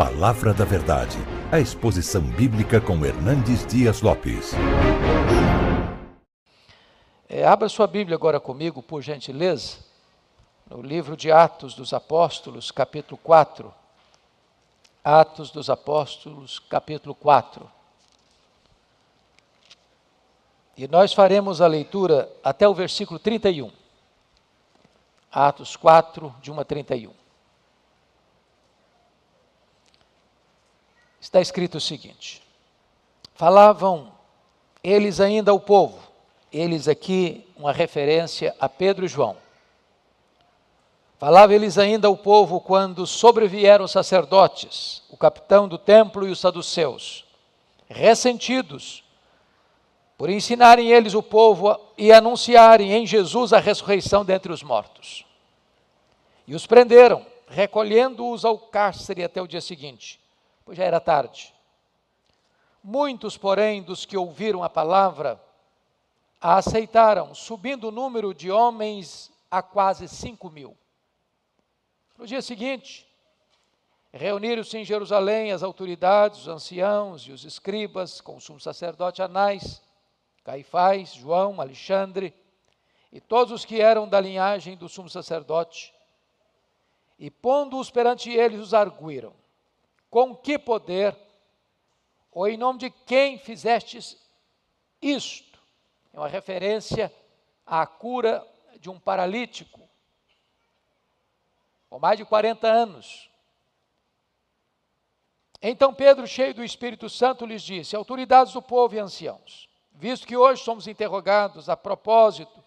Palavra da Verdade, a exposição bíblica com Hernandes Dias Lopes. É, abra sua Bíblia agora comigo, por gentileza, no livro de Atos dos Apóstolos, capítulo 4. Atos dos Apóstolos, capítulo 4. E nós faremos a leitura até o versículo 31. Atos 4, de 1 a 31. Está escrito o seguinte: Falavam eles ainda ao povo, eles aqui, uma referência a Pedro e João. Falavam eles ainda ao povo quando sobrevieram os sacerdotes, o capitão do templo e os saduceus, ressentidos por ensinarem eles o povo e anunciarem em Jesus a ressurreição dentre os mortos. E os prenderam, recolhendo-os ao cárcere até o dia seguinte, pois já era tarde. Muitos, porém, dos que ouviram a palavra, a aceitaram, subindo o número de homens a quase cinco mil. No dia seguinte, reuniram-se em Jerusalém as autoridades, os anciãos e os escribas, com o sumo sacerdote Anás, Caifás, João, Alexandre e todos os que eram da linhagem do sumo sacerdote. E pondo-os perante eles, os arguíram: Com que poder, ou em nome de quem fizestes isto? É uma referência à cura de um paralítico, com mais de 40 anos. Então Pedro, cheio do Espírito Santo, lhes disse: Autoridades do povo e anciãos, visto que hoje somos interrogados a propósito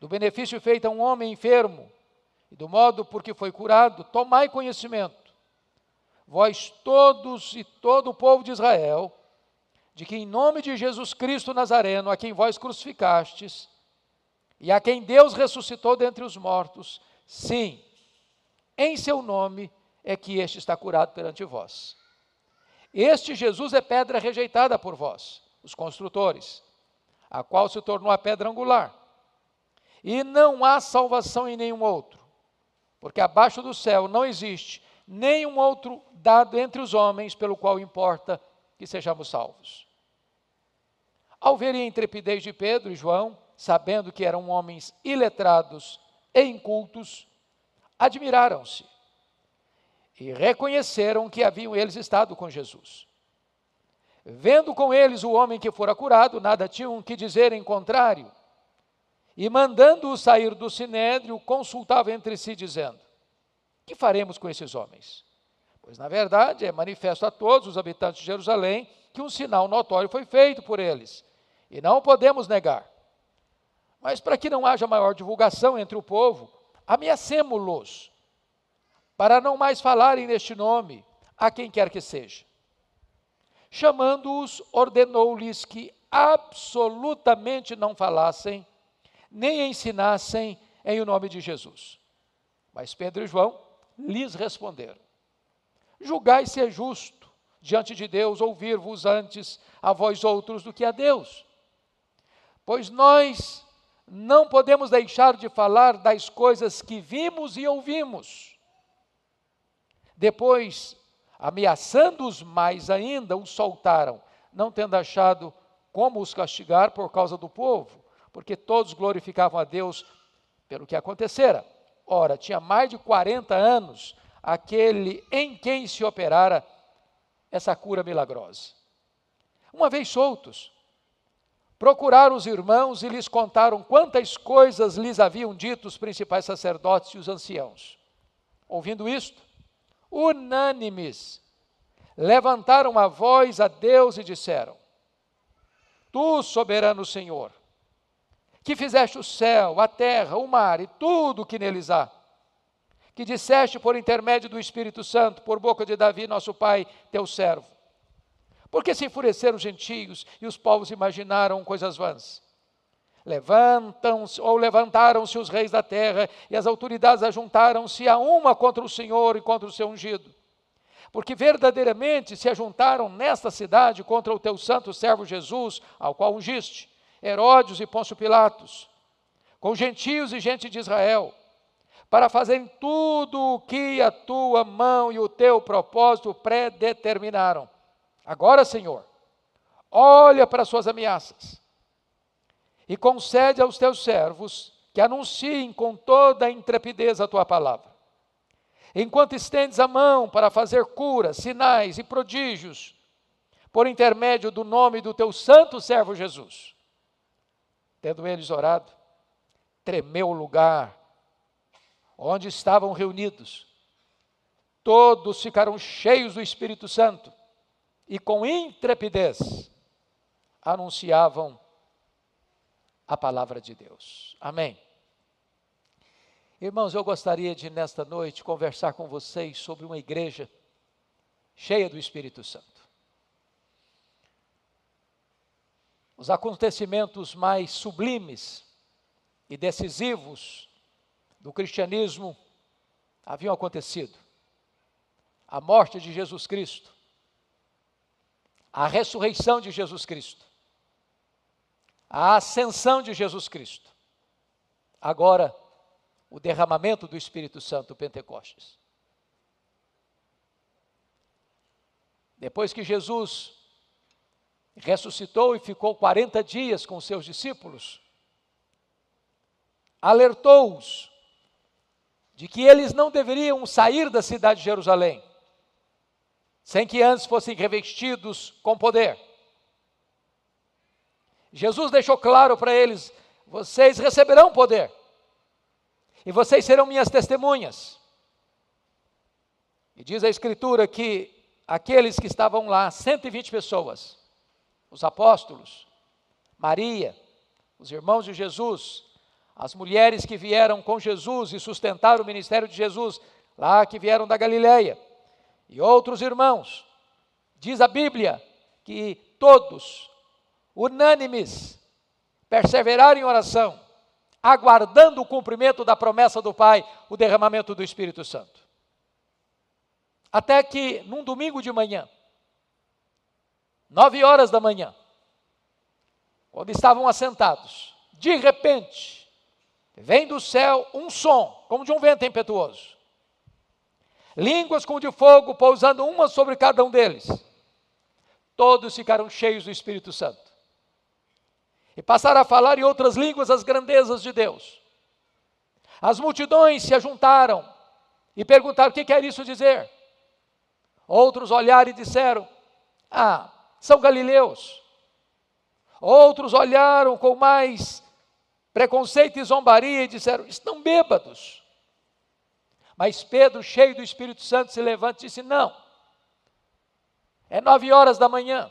do benefício feito a um homem enfermo e do modo por que foi curado, tomai conhecimento, vós todos e todo o povo de Israel, de que em nome de Jesus Cristo Nazareno, a quem vós crucificastes, e a quem Deus ressuscitou dentre os mortos, sim, em seu nome é que este está curado perante vós. Este Jesus é pedra rejeitada por vós os construtores, a qual se tornou a pedra angular. E não há salvação em nenhum outro, porque abaixo do céu não existe nenhum outro dado entre os homens pelo qual importa que sejamos salvos. Ao verem a intrepidez de Pedro e João, sabendo que eram homens iletrados e incultos, admiraram-se e reconheceram que haviam eles estado com Jesus. Vendo com eles o homem que fora curado, nada tinham que dizer em contrário. E mandando-o sair do sinédrio, consultava entre si, dizendo: Que faremos com esses homens? Pois, na verdade, é manifesto a todos os habitantes de Jerusalém que um sinal notório foi feito por eles, e não podemos negar. Mas, para que não haja maior divulgação entre o povo, ameacemo-los, para não mais falarem neste nome a quem quer que seja. Chamando-os, ordenou-lhes que absolutamente não falassem, nem ensinassem em o nome de Jesus. Mas Pedro e João lhes responderam: Julgai se é justo diante de Deus ouvir-vos antes a vós outros do que a Deus. Pois nós não podemos deixar de falar das coisas que vimos e ouvimos. Depois Ameaçando-os mais ainda, os soltaram, não tendo achado como os castigar por causa do povo, porque todos glorificavam a Deus pelo que acontecera. Ora, tinha mais de 40 anos aquele em quem se operara essa cura milagrosa. Uma vez soltos, procuraram os irmãos e lhes contaram quantas coisas lhes haviam dito os principais sacerdotes e os anciãos. Ouvindo isto, unânimes, levantaram a voz a Deus e disseram: Tu, soberano Senhor, que fizeste o céu, a terra, o mar e tudo o que neles há, que disseste por intermédio do Espírito Santo, por boca de Davi, nosso pai, teu servo. Porque se enfureceram os gentios e os povos imaginaram coisas vãs? Levantam ou levantaram-se os reis da terra e as autoridades ajuntaram-se a uma contra o Senhor e contra o seu ungido. Porque verdadeiramente se ajuntaram nesta cidade contra o teu santo servo Jesus, ao qual ungiste, Herodes e Pôncio Pilatos, com gentios e gente de Israel, para fazerem tudo o que a tua mão e o teu propósito predeterminaram. Agora, Senhor, olha para as suas ameaças e concede aos teus servos que anunciem com toda a intrepidez a tua palavra. Enquanto estendes a mão para fazer curas, sinais e prodígios, por intermédio do nome do teu santo servo Jesus. Tendo eles orado, tremeu o lugar onde estavam reunidos. Todos ficaram cheios do Espírito Santo e com intrepidez anunciavam a palavra de Deus. Amém. Irmãos, eu gostaria de nesta noite conversar com vocês sobre uma igreja cheia do Espírito Santo. Os acontecimentos mais sublimes e decisivos do cristianismo haviam acontecido. A morte de Jesus Cristo, a ressurreição de Jesus Cristo, a ascensão de Jesus Cristo. Agora, o derramamento do Espírito Santo, Pentecostes. Depois que Jesus ressuscitou e ficou 40 dias com seus discípulos, alertou-os de que eles não deveriam sair da cidade de Jerusalém, sem que antes fossem revestidos com poder. Jesus deixou claro para eles: vocês receberão poder, e vocês serão minhas testemunhas. E diz a Escritura que aqueles que estavam lá, 120 pessoas, os apóstolos, Maria, os irmãos de Jesus, as mulheres que vieram com Jesus e sustentaram o ministério de Jesus, lá que vieram da Galileia, e outros irmãos, diz a Bíblia que todos, unânimes, perseveraram em oração, aguardando o cumprimento da promessa do Pai, o derramamento do Espírito Santo. Até que, num domingo de manhã, nove horas da manhã, quando estavam assentados, de repente, Vem do céu um som, como de um vento impetuoso. Línguas como de fogo pousando uma sobre cada um deles. Todos ficaram cheios do Espírito Santo. E passaram a falar em outras línguas as grandezas de Deus. As multidões se ajuntaram e perguntaram: o que quer isso dizer? Outros olharam e disseram: Ah, são galileus. Outros olharam com mais preconceito e zombaria e disseram: estão bêbados. Mas Pedro, cheio do Espírito Santo, se levanta e disse: Não, é nove horas da manhã.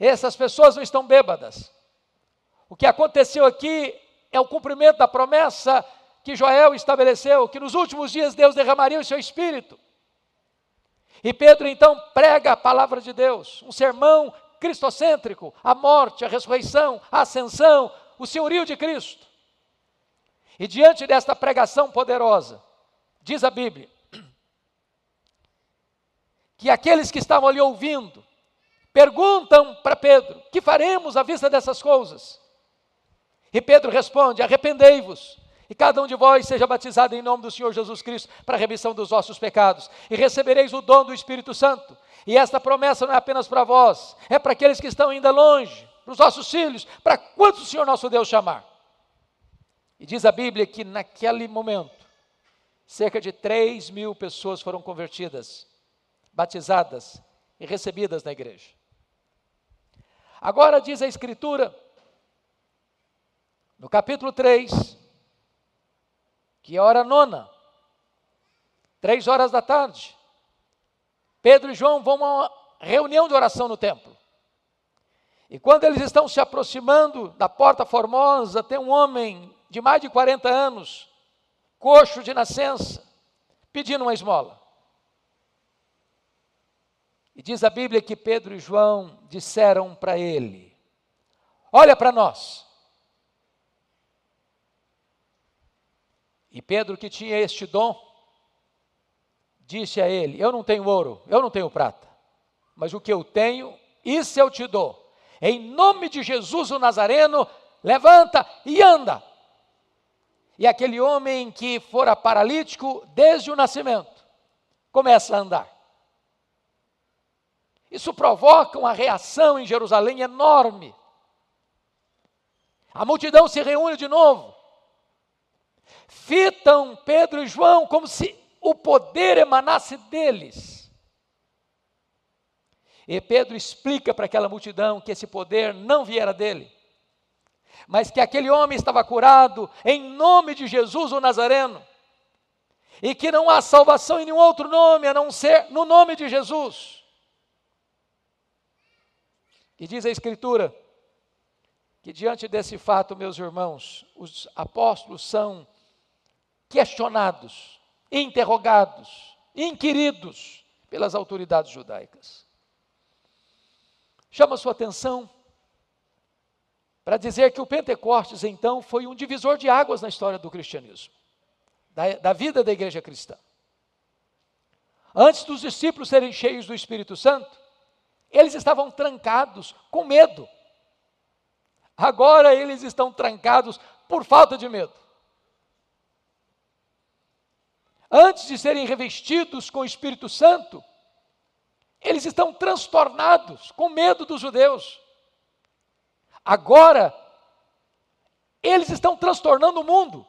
Essas pessoas não estão bêbadas. O que aconteceu aqui é o cumprimento da promessa que Joel estabeleceu, que nos últimos dias Deus derramaria o seu espírito. E Pedro então prega a palavra de Deus, um sermão cristocêntrico, a morte, a ressurreição, a ascensão, o senhorio de Cristo. E diante desta pregação poderosa, diz a Bíblia, que aqueles que estavam ali ouvindo perguntam para Pedro: Que faremos à vista dessas coisas? E Pedro responde: Arrependei-vos, e cada um de vós seja batizado em nome do Senhor Jesus Cristo para a remissão dos vossos pecados, e recebereis o dom do Espírito Santo. E esta promessa não é apenas para vós, é para aqueles que estão ainda longe, para os nossos filhos, para quantos o Senhor nosso Deus chamar. E diz a Bíblia que naquele momento, cerca de 3 mil pessoas foram convertidas, batizadas e recebidas na igreja. Agora diz a Escritura, no capítulo 3, que é a hora nona, três horas da tarde, Pedro e João vão a uma reunião de oração no templo. E quando eles estão se aproximando da porta formosa, tem um homem de mais de 40 anos, coxo de nascença, pedindo uma esmola. E diz a Bíblia que Pedro e João disseram para ele: Olha para nós. E Pedro, que tinha este dom, disse a ele: Eu não tenho ouro, eu não tenho prata, mas o que eu tenho, isso eu te dou em nome de Jesus o Nazareno, levanta e anda. E aquele homem que fora paralítico desde o nascimento começa a andar. Isso provoca uma reação em Jerusalém enorme. A multidão se reúne de novo. Fitam Pedro e João como se o poder emanasse deles. E Pedro explica para aquela multidão que esse poder não viera dele, mas que aquele homem estava curado em nome de Jesus o Nazareno, e que não há salvação em nenhum outro nome a não ser no nome de Jesus. E diz a Escritura que diante desse fato, meus irmãos, os apóstolos são questionados, interrogados, inquiridos pelas autoridades judaicas. Chama sua atenção para dizer que o Pentecostes, então, foi um divisor de águas na história do cristianismo, da, da vida da igreja cristã. Antes dos discípulos serem cheios do Espírito Santo, eles estavam trancados com medo. Agora eles estão trancados por falta de medo. Antes de serem revestidos com o Espírito Santo, eles estão transtornados, com medo dos judeus. Agora, eles estão transtornando o mundo.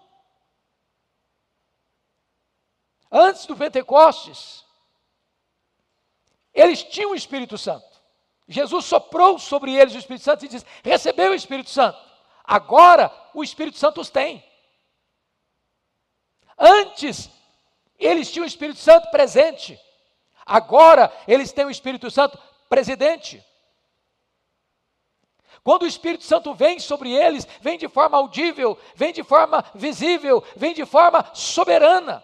Antes do Pentecostes, eles tinham o Espírito Santo. Jesus soprou sobre eles o Espírito Santo e disse: recebeu o Espírito Santo. Agora o Espírito Santo os tem. Antes, eles tinham o Espírito Santo presente. Agora, eles têm o Espírito Santo presidente. Quando o Espírito Santo vem sobre eles, vem de forma audível, vem de forma visível, vem de forma soberana.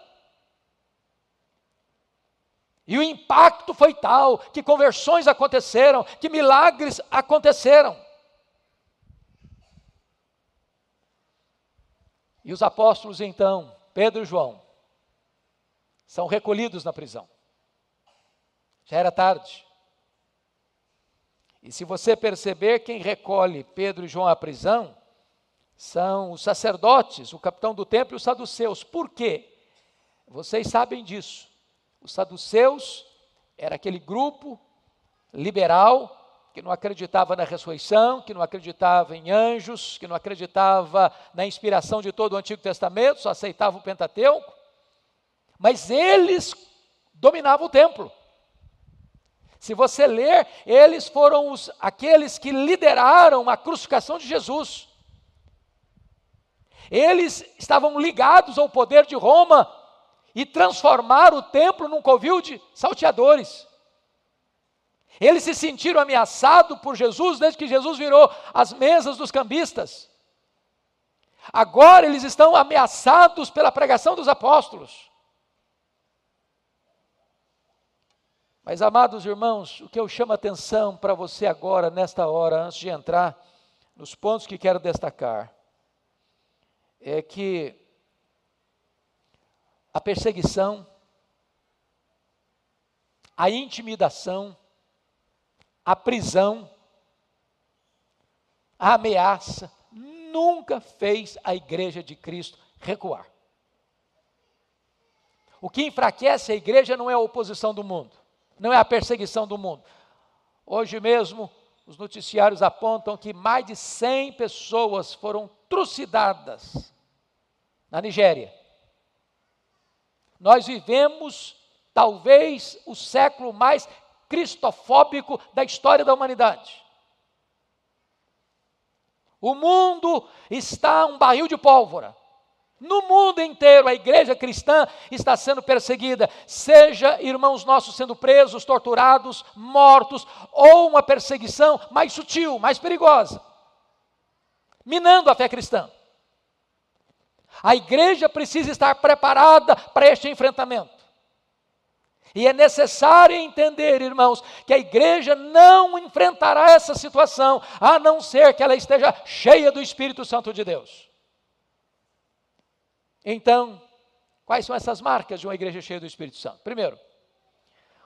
E o impacto foi tal que conversões aconteceram, que milagres aconteceram. E os apóstolos então, Pedro e João, são recolhidos na prisão. Já era tarde. E se você perceber, quem recolhe Pedro e João à prisão são os sacerdotes, o capitão do templo e os saduceus. Por quê? Vocês sabem disso. Os saduceus era aquele grupo liberal que não acreditava na ressurreição, que não acreditava em anjos, que não acreditava na inspiração de todo o Antigo Testamento, só aceitava o Pentateuco. Mas eles dominavam o templo. Se você ler, eles foram os, aqueles que lideraram a crucificação de Jesus. Eles estavam ligados ao poder de Roma e transformaram o templo num covil de salteadores. Eles se sentiram ameaçados por Jesus desde que Jesus virou as mesas dos cambistas. Agora eles estão ameaçados pela pregação dos apóstolos. Mas, amados irmãos, o que eu chamo a atenção para você agora, nesta hora, antes de entrar nos pontos que quero destacar, é que a perseguição, a intimidação, a prisão, a ameaça, nunca fez a igreja de Cristo recuar. O que enfraquece a igreja não é a oposição do mundo não é a perseguição do mundo. Hoje mesmo, os noticiários apontam que mais de 100 pessoas foram trucidadas na Nigéria. Nós vivemos, talvez, o século mais cristofóbico da história da humanidade. O mundo está um barril de pólvora. No mundo inteiro, a igreja cristã está sendo perseguida, seja irmãos nossos sendo presos, torturados, mortos, ou uma perseguição mais sutil, mais perigosa, minando a fé cristã. A igreja precisa estar preparada para este enfrentamento. E é necessário entender, irmãos, que a igreja não enfrentará essa situação, a não ser que ela esteja cheia do Espírito Santo de Deus. Então, quais são essas marcas de uma igreja cheia do Espírito Santo? Primeiro,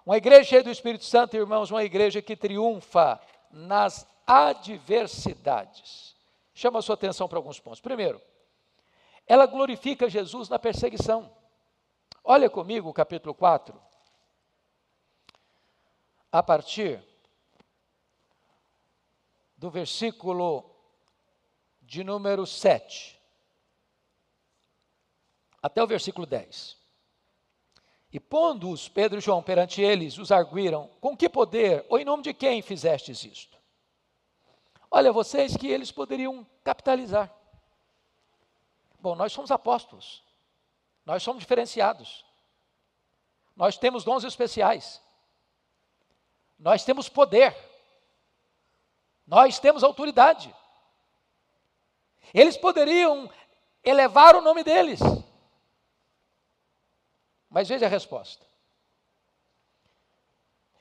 uma igreja cheia do Espírito Santo, irmãos, uma igreja que triunfa nas adversidades. Chama a sua atenção para alguns pontos. Primeiro, ela glorifica Jesus na perseguição. Olha comigo o capítulo 4, a partir do versículo de número 7 até o versículo 10. E pondo-os Pedro e João perante eles, os arguíram: Com que poder ou em nome de quem fizestes isto? Olha, vocês que eles poderiam capitalizar. Bom, nós somos apóstolos, nós somos diferenciados, nós temos dons especiais, nós temos poder, nós temos autoridade. Eles poderiam elevar o nome deles, mas veja a resposta.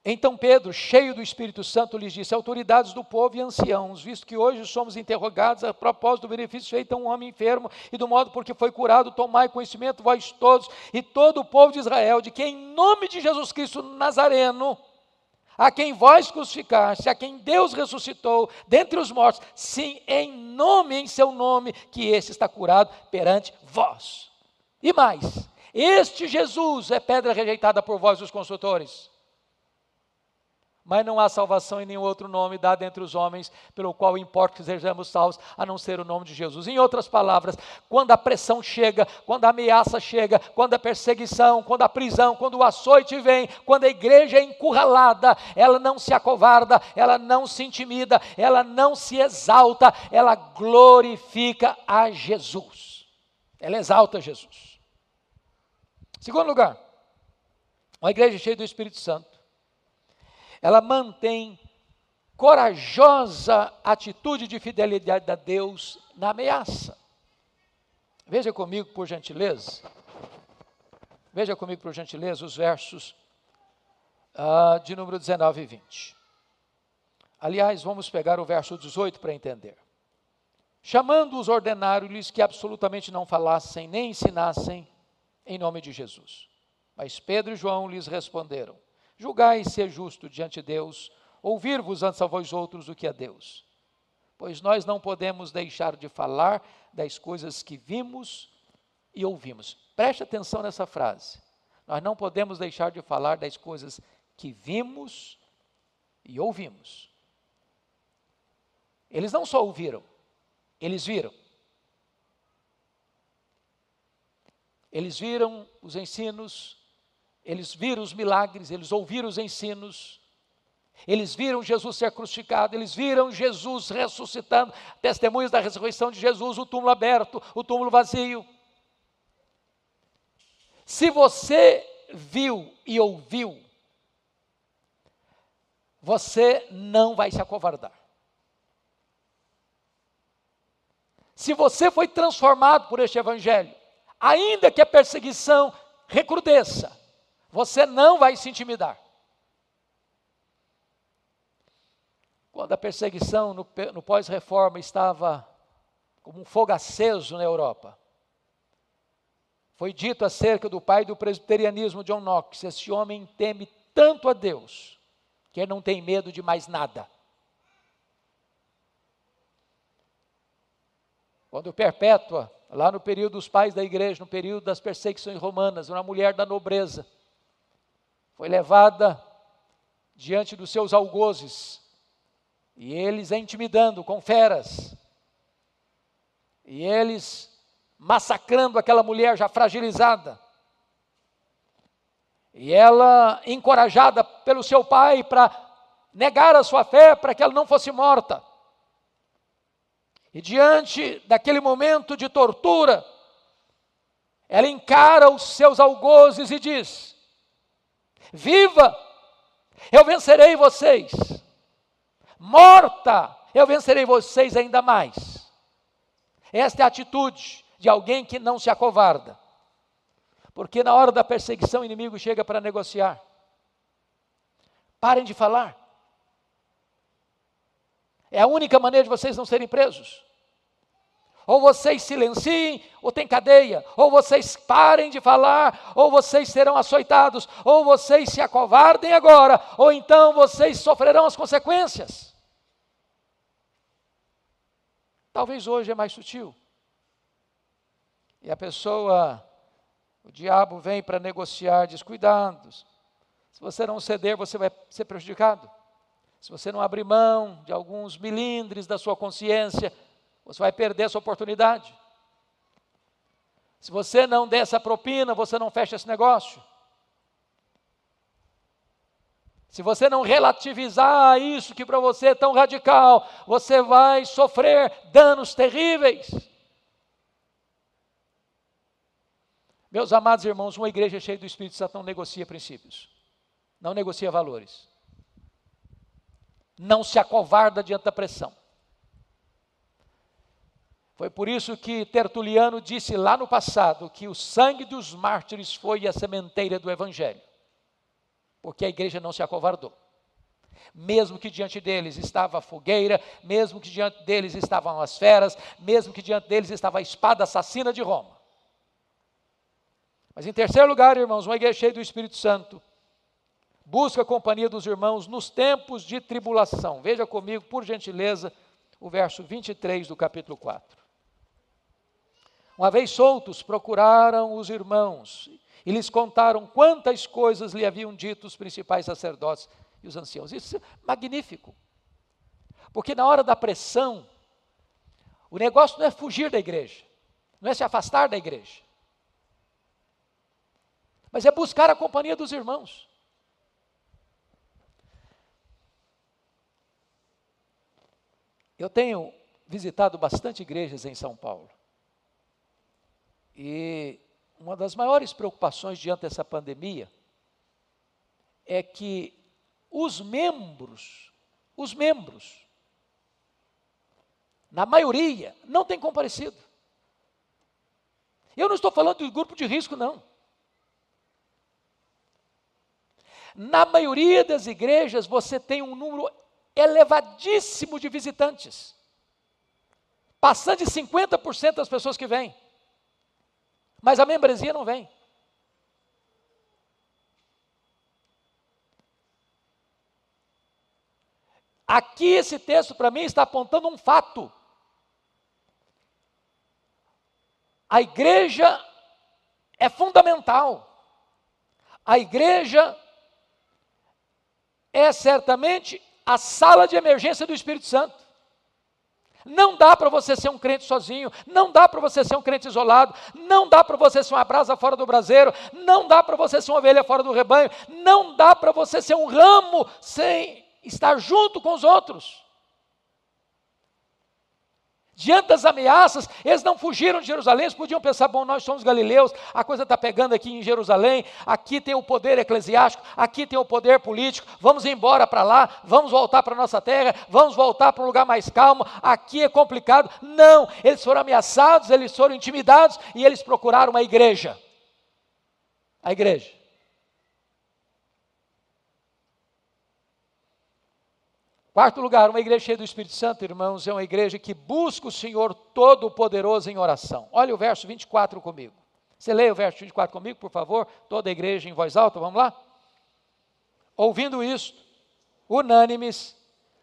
Então Pedro, cheio do Espírito Santo, lhes disse: Autoridades do povo e anciãos, visto que hoje somos interrogados a propósito do benefício feito a um homem enfermo e do modo por que foi curado, tomai conhecimento, vós todos e todo o povo de Israel, de que em nome de Jesus Cristo Nazareno, a quem vós crucificaste, a quem Deus ressuscitou dentre os mortos, sim, em nome, em seu nome, que esse está curado perante vós. E mais, este Jesus é pedra rejeitada por vós, os consultores. Mas não há salvação em nenhum outro nome dado entre os homens, pelo qual importa que sejamos salvos, a não ser o nome de Jesus. Em outras palavras, quando a pressão chega, quando a ameaça chega, quando a perseguição, quando a prisão, quando o açoite vem, quando a igreja é encurralada, ela não se acovarda, ela não se intimida, ela não se exalta, ela glorifica a Jesus. Ela exalta Jesus. Segundo lugar, uma igreja cheia do Espírito Santo, ela mantém corajosa atitude de fidelidade a Deus na ameaça. Veja comigo, por gentileza. Veja comigo, por gentileza, os versos uh, de número 19 e 20. Aliás, vamos pegar o verso 18 para entender. Chamando-os, ordenaram-lhes que absolutamente não falassem nem ensinassem em nome de Jesus. Mas Pedro e João lhes responderam: Julgai ser justo diante de Deus, ouvir-vos antes a vós outros do que a Deus. Pois nós não podemos deixar de falar das coisas que vimos e ouvimos. Preste atenção nessa frase. Nós não podemos deixar de falar das coisas que vimos e ouvimos. Eles não só ouviram, eles viram. Eles viram os ensinos, eles viram os milagres, eles ouviram os ensinos, eles viram Jesus ser crucificado, eles viram Jesus ressuscitando, testemunhas da ressurreição de Jesus, o túmulo aberto, o túmulo vazio. Se você viu e ouviu, você não vai se acovardar. Se você foi transformado por este Evangelho, ainda que a perseguição recrudesça, você não vai se intimidar. Quando a perseguição no, no pós-reforma estava como um fogo aceso na Europa, foi dito acerca do pai do presbiterianismo, John Knox: esse homem teme tanto a Deus que ele não tem medo de mais nada. Quando Perpétua lá no período dos pais da igreja, no período das perseguições romanas, uma mulher da nobreza foi levada diante dos seus algozes e eles a intimidando com feras e eles massacrando aquela mulher já fragilizada. E ela, encorajada pelo seu pai para negar a sua fé, para que ela não fosse morta. E diante daquele momento de tortura, ela encara os seus algozes e diz: Viva, eu vencerei vocês. Morta, eu vencerei vocês ainda mais. Esta é a atitude de alguém que não se acovarda. Porque na hora da perseguição, o inimigo chega para negociar. Parem de falar. É a única maneira de vocês não serem presos. Ou vocês silenciem, ou tem cadeia. Ou vocês parem de falar, ou vocês serão açoitados. Ou vocês se acovardem agora, ou então vocês sofrerão as consequências. Talvez hoje é mais sutil. E a pessoa, o diabo vem para negociar descuidados. Se você não ceder, você vai ser prejudicado. Se você não abrir mão de alguns milindres da sua consciência, você vai perder essa oportunidade. Se você não der essa propina, você não fecha esse negócio. Se você não relativizar isso que para você é tão radical, você vai sofrer danos terríveis. Meus amados irmãos, uma igreja cheia do Espírito Santo não negocia princípios, não negocia valores, não se acovarda diante da pressão. Foi por isso que Tertuliano disse lá no passado que o sangue dos mártires foi a sementeira do Evangelho porque a igreja não se acovardou. Mesmo que diante deles estava a fogueira, mesmo que diante deles estavam as feras, mesmo que diante deles estava a espada assassina de Roma. Mas em terceiro lugar, irmãos, uma igreja cheia do Espírito Santo busca a companhia dos irmãos nos tempos de tribulação. Veja comigo, por gentileza, o verso 23 do capítulo 4. Uma vez soltos, procuraram os irmãos e lhes contaram quantas coisas lhe haviam dito os principais sacerdotes e os anciãos. Isso é magnífico. Porque na hora da pressão, o negócio não é fugir da igreja, não é se afastar da igreja, mas é buscar a companhia dos irmãos. Eu tenho visitado bastante igrejas em São Paulo. E uma das maiores preocupações diante dessa pandemia é que os membros, os membros, na maioria, não têm comparecido. Eu não estou falando do grupo de risco, não. Na maioria das igrejas, você tem um número elevadíssimo de visitantes, passando de 50% das pessoas que vêm. Mas a membresia não vem. Aqui esse texto para mim está apontando um fato. A igreja é fundamental. A igreja é certamente a sala de emergência do Espírito Santo. Não dá para você ser um crente sozinho, não dá para você ser um crente isolado, não dá para você ser uma brasa fora do braseiro, não dá para você ser uma ovelha fora do rebanho, não dá para você ser um ramo sem estar junto com os outros. Diante das ameaças, eles não fugiram de Jerusalém, eles podiam pensar: bom, nós somos galileus, a coisa está pegando aqui em Jerusalém, aqui tem o poder eclesiástico, aqui tem o poder político, vamos embora para lá, vamos voltar para nossa terra, vamos voltar para um lugar mais calmo, aqui é complicado. Não, eles foram ameaçados, eles foram intimidados e eles procuraram uma igreja. A igreja. Quarto lugar, uma igreja cheia do Espírito Santo, irmãos, é uma igreja que busca o Senhor Todo-Poderoso em oração. Olha o verso 24 comigo. Você leia o verso 24 comigo, por favor? Toda a igreja em voz alta, vamos lá? Ouvindo isto, unânimes,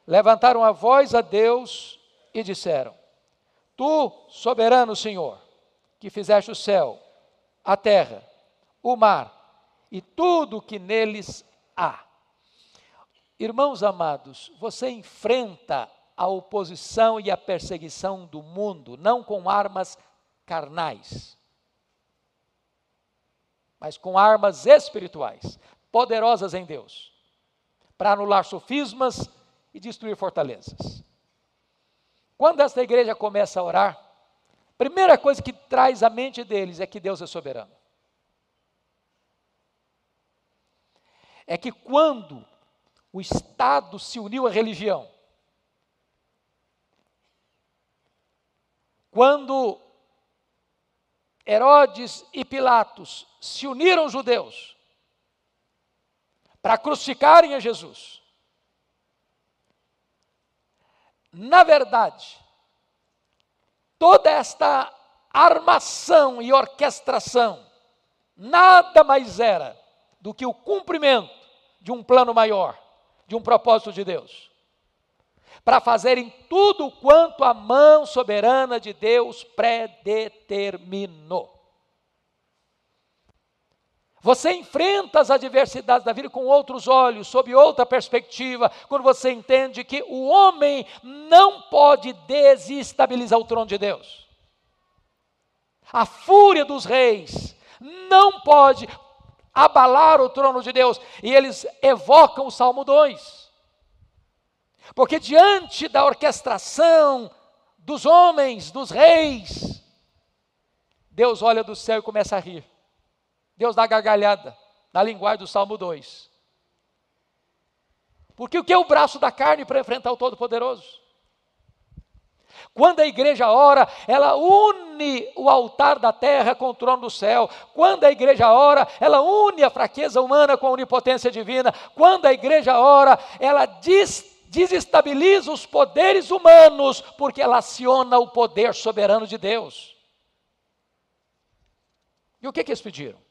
levantaram a voz a Deus e disseram: Tu, soberano Senhor, que fizeste o céu, a terra, o mar e tudo o que neles há Irmãos amados, você enfrenta a oposição e a perseguição do mundo não com armas carnais, mas com armas espirituais, poderosas em Deus, para anular sofismas e destruir fortalezas. Quando esta igreja começa a orar, primeira coisa que traz à mente deles é que Deus é soberano. É que quando o Estado se uniu à religião. Quando Herodes e Pilatos se uniram aos judeus para crucificarem a Jesus, na verdade, toda esta armação e orquestração nada mais era do que o cumprimento de um plano maior de um propósito de Deus. para fazerem tudo quanto a mão soberana de Deus predeterminou. Você enfrenta as adversidades da vida com outros olhos, sob outra perspectiva, quando você entende que o homem não pode desestabilizar o trono de Deus. A fúria dos reis não pode abalar o trono de Deus. E eles evocam o Salmo 2. Porque diante da orquestração dos homens, dos reis, Deus olha do céu e começa a rir. Deus dá gargalhada, na linguagem do Salmo 2. Porque o que é o braço da carne para enfrentar o Todo-Poderoso? Quando a igreja ora, ela une o altar da terra com o trono do céu. Quando a igreja ora, ela une a fraqueza humana com a onipotência divina. Quando a igreja ora, ela des desestabiliza os poderes humanos, porque ela aciona o poder soberano de Deus. E o que, que eles pediram? O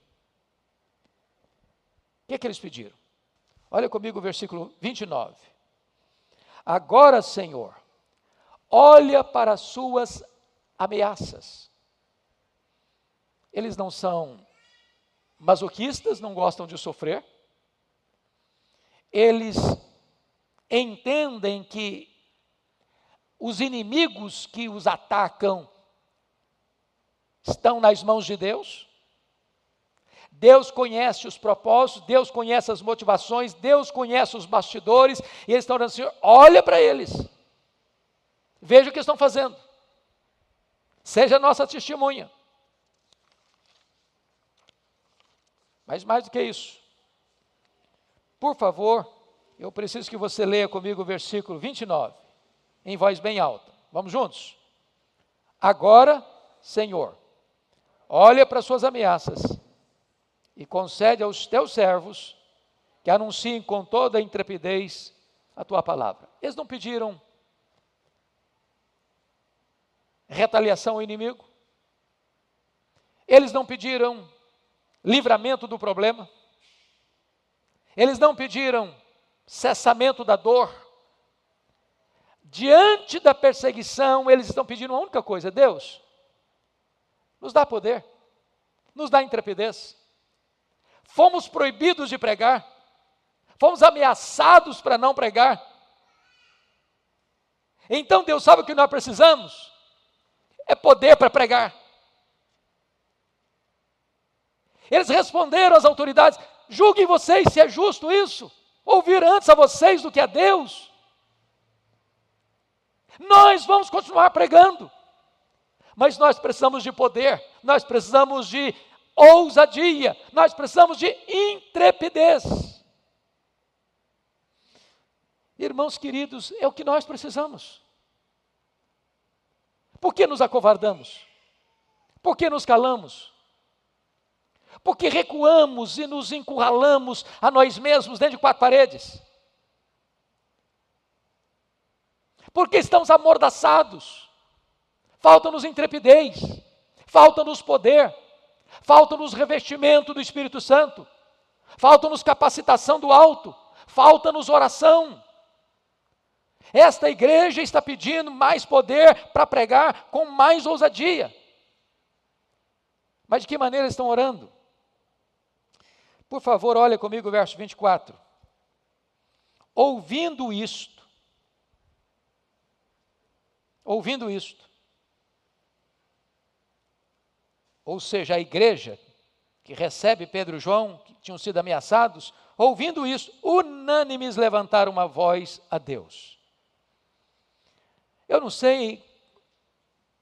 que, que eles pediram? Olha comigo o versículo 29. Agora, Senhor, olha para as suas ameaças. Eles não são masoquistas, não gostam de sofrer. Eles entendem que os inimigos que os atacam estão nas mãos de Deus. Deus conhece os propósitos, Deus conhece as motivações, Deus conhece os bastidores, e eles estão dizendo assim: olha para eles, veja o que estão fazendo, seja nossa testemunha. Mas mais do que isso, por favor, eu preciso que você leia comigo o versículo 29, em voz bem alta. Vamos juntos? Agora, Senhor, olha para suas ameaças e concede aos teus servos que anunciem com toda a intrepidez a tua palavra. Eles não pediram retaliação ao inimigo, eles não pediram livramento do problema, eles não pediram cessamento da dor. Diante da perseguição, eles estão pedindo uma única coisa: Deus, nos dá poder, nos dá intrepidez fomos proibidos de pregar, fomos ameaçados para não pregar. Então Deus sabe o que nós precisamos? É poder para pregar. Eles responderam às autoridades: julguem vocês se é justo isso, ouvir antes a vocês do que a Deus. Nós vamos continuar pregando, mas nós precisamos de poder, nós precisamos de ousadia, nós precisamos de intrepidez. Irmãos queridos, é o que nós precisamos. Por que nos acovardamos? Por que nos calamos? Porque recuamos e nos encurralamos a nós mesmos dentro de quatro paredes? Porque estamos amordaçados, falta-nos intrepidez, falta-nos poder, falta-nos revestimento do Espírito Santo, falta-nos capacitação do alto, falta-nos oração. Esta igreja está pedindo mais poder para pregar com mais ousadia. Mas de que maneira estão orando? Por favor, olha comigo o verso 24. Ouvindo isto, ouvindo isto, ou seja, a igreja que recebe Pedro e João, que tinham sido ameaçados, ouvindo isso, unânimes levantaram uma voz a Deus. Eu não sei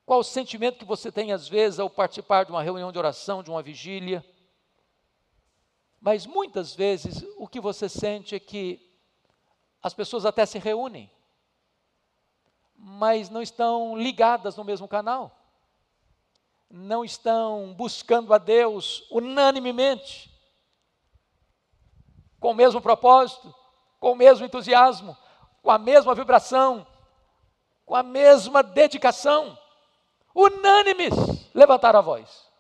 qual o sentimento que você tem às vezes ao participar de uma reunião de oração, de uma vigília, mas muitas vezes o que você sente é que as pessoas até se reúnem, mas não estão ligadas no mesmo canal não estão buscando a Deus unanimemente, com o mesmo propósito, com o mesmo entusiasmo, com a mesma vibração, com a mesma dedicação, unânimes, levantaram a voz.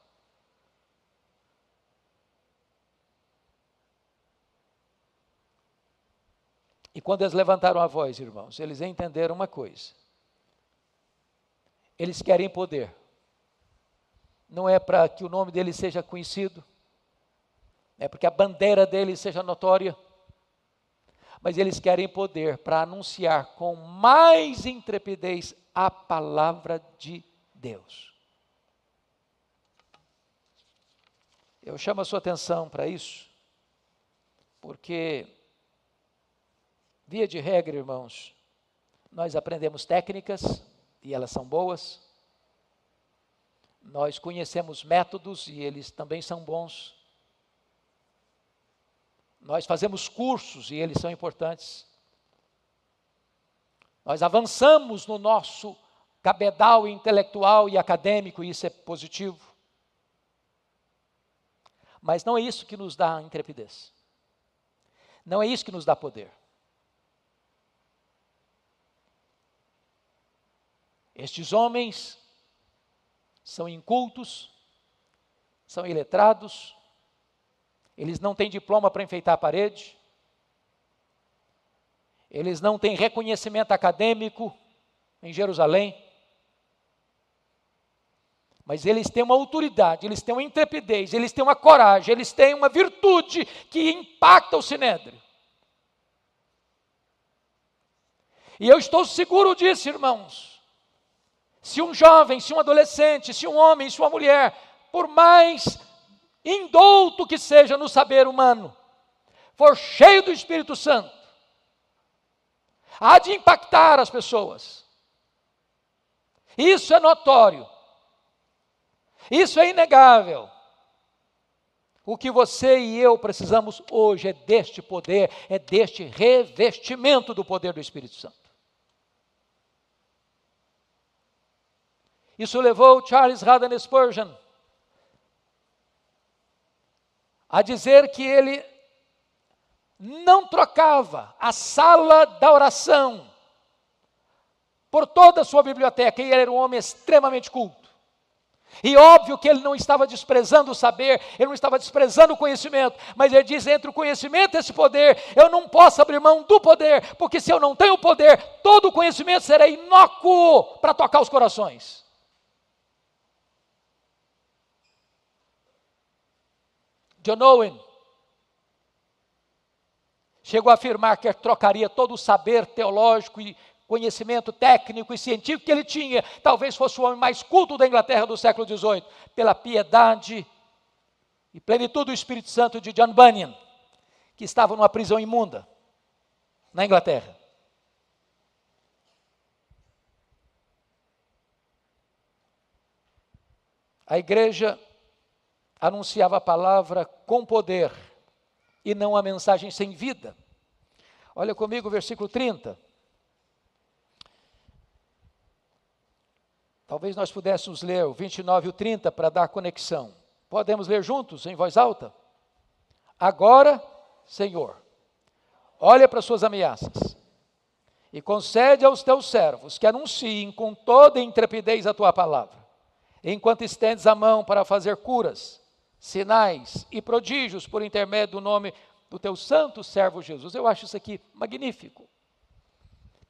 E quando eles levantaram a voz, irmãos, eles entenderam uma coisa. Eles querem poder. Não é para que o nome dele seja conhecido, é porque a bandeira dele seja notória, mas eles querem poder para anunciar com mais intrepidez a palavra de Deus. Eu chamo a sua atenção para isso, porque, via de regra, irmãos, nós aprendemos técnicas, e elas são boas, nós conhecemos métodos, e eles também são bons, nós fazemos cursos, e eles são importantes, nós avançamos no nosso cabedal intelectual e acadêmico, e isso é positivo. Mas não é isso que nos dá intrepidez. Não é isso que nos dá poder. Estes homens são incultos, são iletrados, eles não têm diploma para enfeitar a parede, eles não têm reconhecimento acadêmico em Jerusalém, mas eles têm uma autoridade, eles têm uma intrepidez, eles têm uma coragem, eles têm uma virtude que impacta o sinédrio. E eu estou seguro disso, irmãos. Se um jovem, se um adolescente, se um homem, se uma mulher, por mais indouto que seja no saber humano, for cheio do Espírito Santo, há de impactar as pessoas. Isso é notório. Isso é inegável. O que você e eu precisamos hoje é deste poder, é deste revestimento do poder do Espírito Santo. Isso levou Charles Haddon Spurgeon a dizer que ele não trocava a sala da oração por toda a sua biblioteca, e ele era um homem extremamente culto. E óbvio que ele não estava desprezando o saber, ele não estava desprezando o conhecimento, mas ele diz: entre o conhecimento e esse poder, eu não posso abrir mão do poder, porque se eu não tenho o poder, todo o conhecimento será inócuo para tocar os corações. John Owen chegou a afirmar que trocaria todo o saber teológico e conhecimento técnico e científico que ele tinha, talvez fosse o homem mais culto da Inglaterra do século XVIII, pela piedade e plenitude do Espírito Santo de John Bunyan, que estava numa prisão imunda na Inglaterra. A igreja anunciava a palavra com poder e não a mensagem sem vida. Olha comigo o versículo 30. Talvez nós pudéssemos ler o 29 e o 30 para dar conexão. Podemos ler juntos, em voz alta? Agora, Senhor, olha para as suas ameaças e concede aos teus servos que anunciem com toda intrepidez a tua palavra, enquanto estendes a mão para fazer curas, sinais e prodígios por intermédio do nome do teu santo servo Jesus. Eu acho isso aqui magnífico.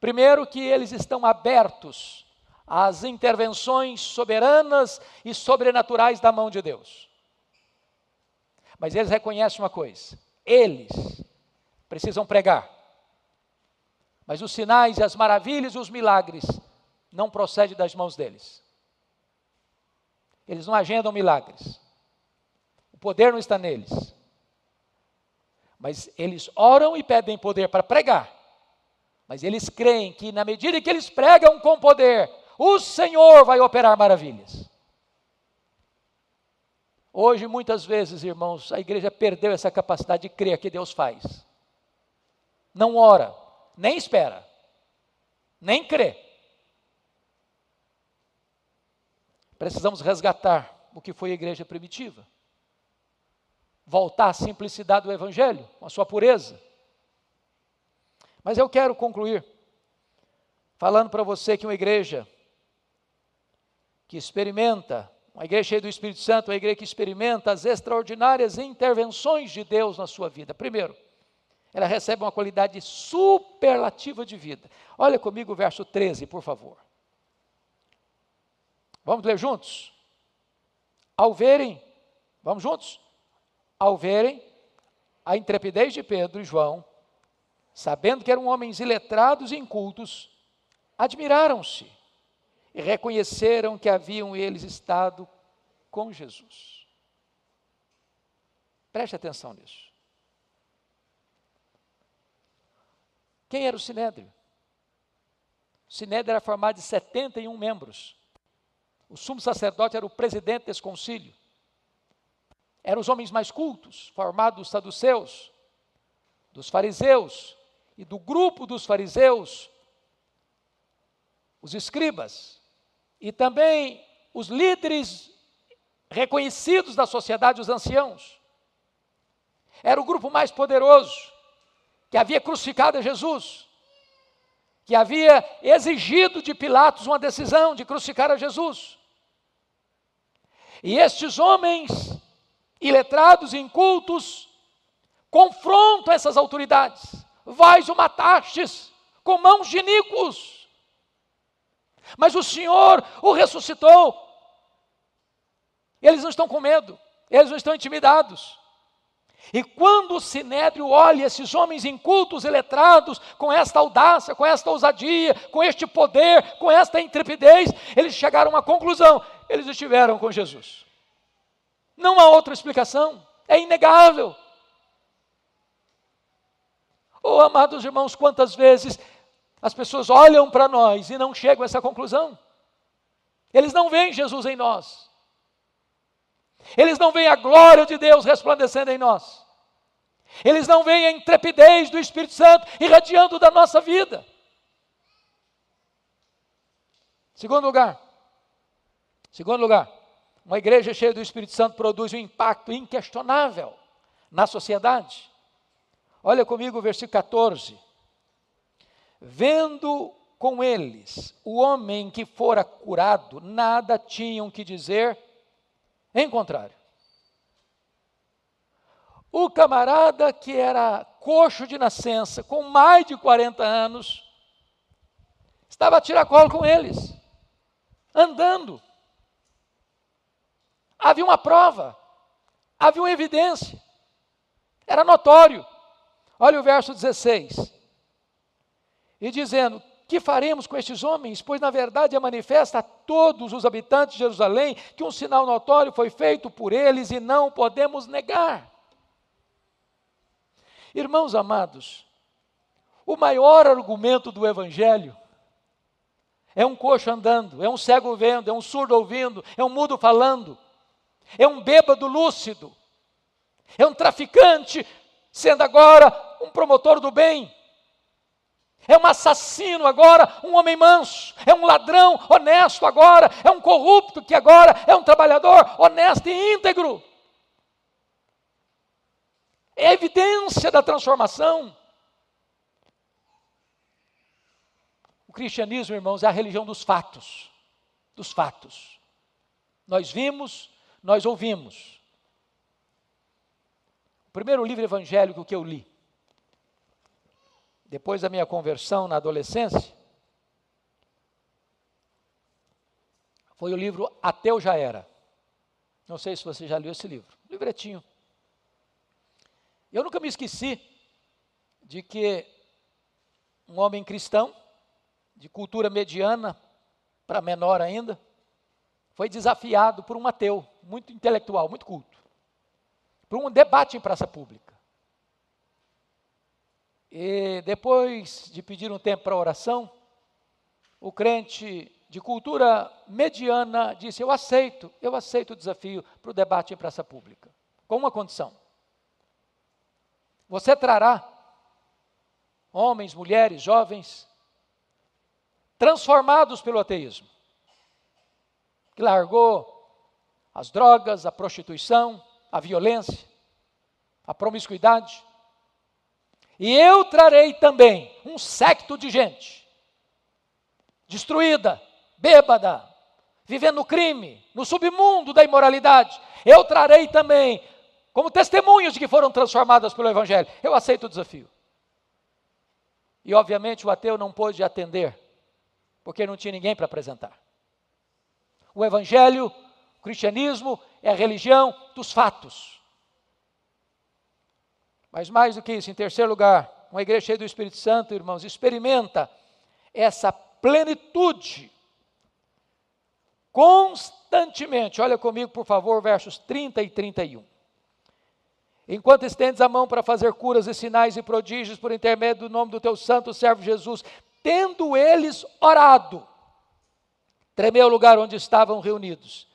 Primeiro, que eles estão abertos às intervenções soberanas e sobrenaturais da mão de Deus. Mas eles reconhecem uma coisa: eles precisam pregar. Mas os sinais, as maravilhas e os milagres não procedem das mãos deles. Eles não agendam milagres. Poder não está neles. Mas eles oram e pedem poder para pregar. Mas eles creem que, na medida que eles pregam com poder, o Senhor vai operar maravilhas. Hoje, muitas vezes, irmãos, a igreja perdeu essa capacidade de crer que Deus faz. Não ora, nem espera, nem crê. Precisamos resgatar o que foi a igreja primitiva. Voltar à simplicidade do Evangelho, com a sua pureza. Mas eu quero concluir falando para você que uma igreja que experimenta, uma igreja cheia do Espírito Santo, uma igreja que experimenta as extraordinárias intervenções de Deus na sua vida. Primeiro, ela recebe uma qualidade superlativa de vida. Olha comigo o verso 13, por favor. Vamos ler juntos? Ao verem, vamos juntos? Ao verem a intrepidez de Pedro e João, sabendo que eram homens iletrados e incultos, admiraram-se e reconheceram que haviam eles estado com Jesus. Preste atenção nisso. Quem era o Sinédrio? O Sinédrio era formado de 71 membros. O sumo sacerdote era o presidente desse concílio. Eram os homens mais cultos, formados dos saduceus, dos fariseus, e do grupo dos fariseus, os escribas, e também os líderes reconhecidos da sociedade, os anciãos. Era o grupo mais poderoso que havia crucificado Jesus, que havia exigido de Pilatos uma decisão de crucificar a Jesus. E estes homens, iletrados incultos, confrontam essas autoridades. Vais o matastes com mãos de iníquos. Mas o Senhor o ressuscitou. Eles não estão com medo, eles não estão intimidados. E quando o sinédrio olha esses homens incultos e letrados, com esta audácia, com esta ousadia, com este poder, com esta intrepidez, eles chegaram a uma conclusão: eles estiveram com Jesus. Não há outra explicação, é inegável. Oh, amados irmãos, quantas vezes as pessoas olham para nós e não chegam a essa conclusão? Eles não veem Jesus em nós. Eles não veem a glória de Deus resplandecendo em nós. Eles não veem a intrepidez do Espírito Santo irradiando da nossa vida. Segundo lugar, segundo lugar, uma igreja cheia do Espírito Santo produz um impacto inquestionável na sociedade. Olha comigo o versículo 14. Vendo com eles o homem que fora curado, nada tinham que dizer em contrário. O camarada que era coxo de nascença, com mais de 40 anos, estava a tiracolo com eles, andando. Havia uma prova, havia uma evidência, era notório. Olha o verso 16. E dizendo: que faremos com estes homens? Pois na verdade é manifesta a todos os habitantes de Jerusalém que um sinal notório foi feito por eles e não podemos negar. Irmãos amados, o maior argumento do Evangelho é um coxo andando, é um cego vendo, é um surdo ouvindo, é um mudo falando, é um bêbado lúcido, é um traficante sendo agora um promotor do bem é um assassino agora, um homem manso, é um ladrão honesto agora, é um corrupto que agora é um trabalhador honesto e íntegro. É evidência da transformação. O cristianismo, irmãos, é a religião dos fatos. Dos fatos. Nós vimos, nós ouvimos. O primeiro livro evangélico que eu li depois da minha conversão na adolescência, foi o livro Ateu Já Era. Não sei se você já leu esse livro, livretinho. Eu nunca me esqueci de que um homem cristão, de cultura mediana para menor ainda, foi desafiado por um ateu, muito intelectual, muito culto, por um debate em praça pública. E depois de pedir um tempo para oração, o crente de cultura mediana disse: Eu aceito, eu aceito o desafio para o debate em praça pública, com uma condição. Você trará homens, mulheres, jovens, transformados pelo ateísmo, que largou as drogas, a prostituição, a violência, a promiscuidade, e eu trarei também um secto de gente destruída, bêbada, vivendo no crime, no submundo da imoralidade. Eu trarei também como testemunhos de que foram transformadas pelo Evangelho. Eu aceito o desafio. E obviamente o ateu não pôde atender, porque não tinha ninguém para apresentar. O evangelho, cristianismo é a religião dos fatos. Mas mais do que isso, em terceiro lugar, uma igreja cheia do Espírito Santo, irmãos, experimenta essa plenitude constantemente. Olha comigo, por favor, versos 30 e 31. Enquanto estendes a mão para fazer curas e sinais e prodígios por intermédio do nome do teu santo servo Jesus, tendo eles orado, tremeu o lugar onde estavam reunidos.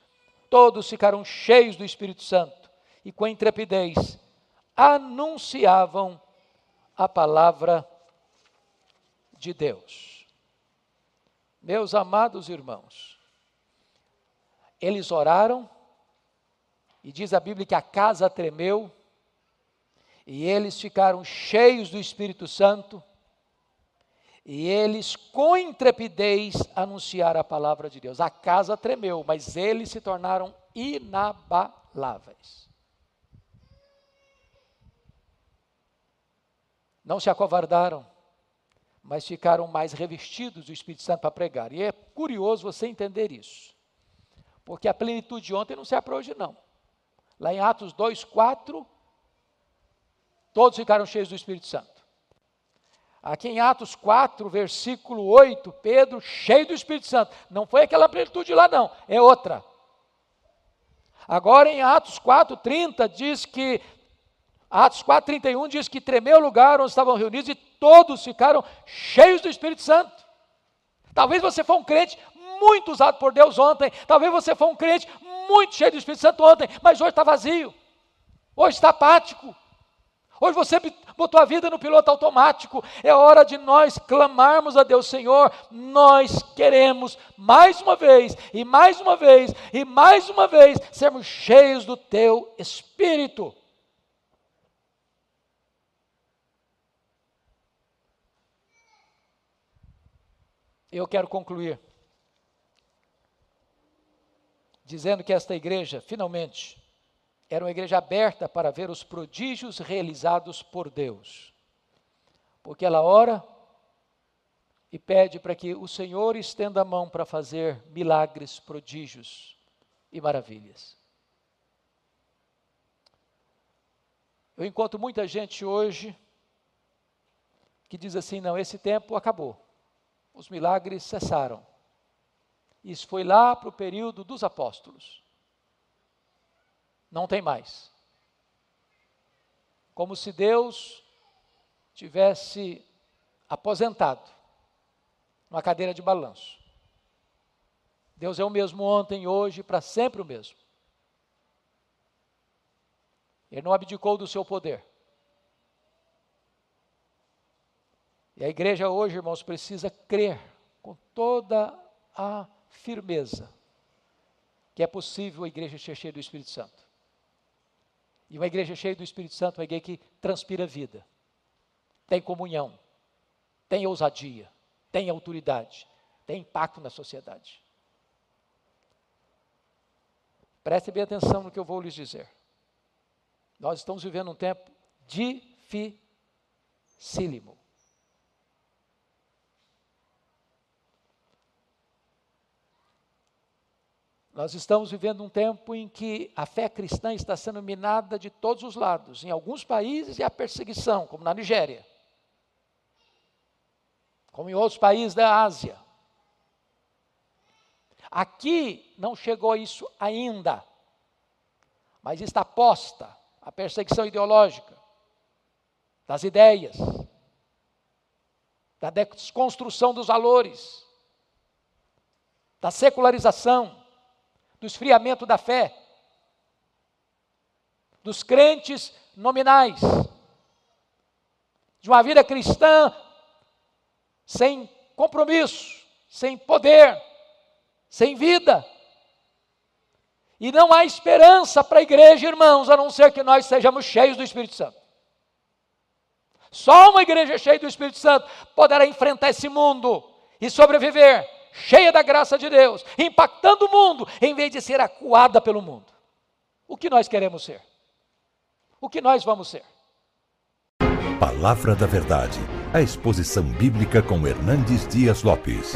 Todos ficaram cheios do Espírito Santo e com intrepidez anunciavam a palavra de Deus. Meus amados irmãos, eles oraram, e diz a Bíblia que a casa tremeu, e eles ficaram cheios do Espírito Santo, e eles com intrepidez anunciaram a palavra de Deus. A casa tremeu, mas eles se tornaram inabaláveis. Não se acovardaram, mas ficaram mais revestidos do Espírito Santo para pregar. E é curioso você entender isso. Porque a plenitude de ontem não serve para hoje, não. Lá em Atos 2, 4, todos ficaram cheios do Espírito Santo. Aqui em Atos 4, versículo 8, Pedro, cheio do Espírito Santo. Não foi aquela plenitude lá, não, é outra. Agora em Atos 4, 30, diz que Atos 4,31 diz que tremeu o lugar onde estavam reunidos e todos ficaram cheios do Espírito Santo. Talvez você foi um crente muito usado por Deus ontem, talvez você foi um crente muito cheio do Espírito Santo ontem, mas hoje está vazio, hoje está apático. Hoje você botou a vida no piloto automático. É hora de nós clamarmos a Deus, Senhor. Nós queremos mais uma vez, e mais uma vez, e mais uma vez, sermos cheios do Teu Espírito. Eu quero concluir dizendo que esta igreja, finalmente, era uma igreja aberta para ver os prodígios realizados por Deus. Porque ela ora e pede para que o Senhor estenda a mão para fazer milagres, prodígios e maravilhas. Eu encontro muita gente hoje que diz assim: não, esse tempo acabou os milagres cessaram. Isso foi lá para o período dos apóstolos. Não tem mais. Como se Deus tivesse aposentado numa cadeira de balanço. Deus é o mesmo ontem, hoje, para sempre o mesmo. Ele não abdicou do seu poder. E a igreja hoje, irmãos, precisa crer com toda a firmeza que é possível a igreja ser cheia do Espírito Santo. E uma igreja cheia do Espírito Santo é uma igreja que transpira vida, tem comunhão, tem ousadia, tem autoridade, tem impacto na sociedade. Preste bem atenção no que eu vou lhes dizer. Nós estamos vivendo um tempo dificílimo. Nós estamos vivendo um tempo em que a fé cristã está sendo minada de todos os lados. Em alguns países é a perseguição, como na Nigéria, como em outros países da Ásia. Aqui não chegou isso ainda, mas está posta a perseguição ideológica das ideias, da desconstrução dos valores, da secularização do esfriamento da fé, dos crentes nominais, de uma vida cristã sem compromisso, sem poder, sem vida. E não há esperança para a igreja, irmãos, a não ser que nós sejamos cheios do Espírito Santo. Só uma igreja cheia do Espírito Santo poderá enfrentar esse mundo e sobreviver cheia da graça de Deus, impactando o mundo, em vez de ser acuada pelo mundo. O que nós queremos ser? O que nós vamos ser? Palavra da Verdade, a exposição bíblica com Hernandes Dias Lopes.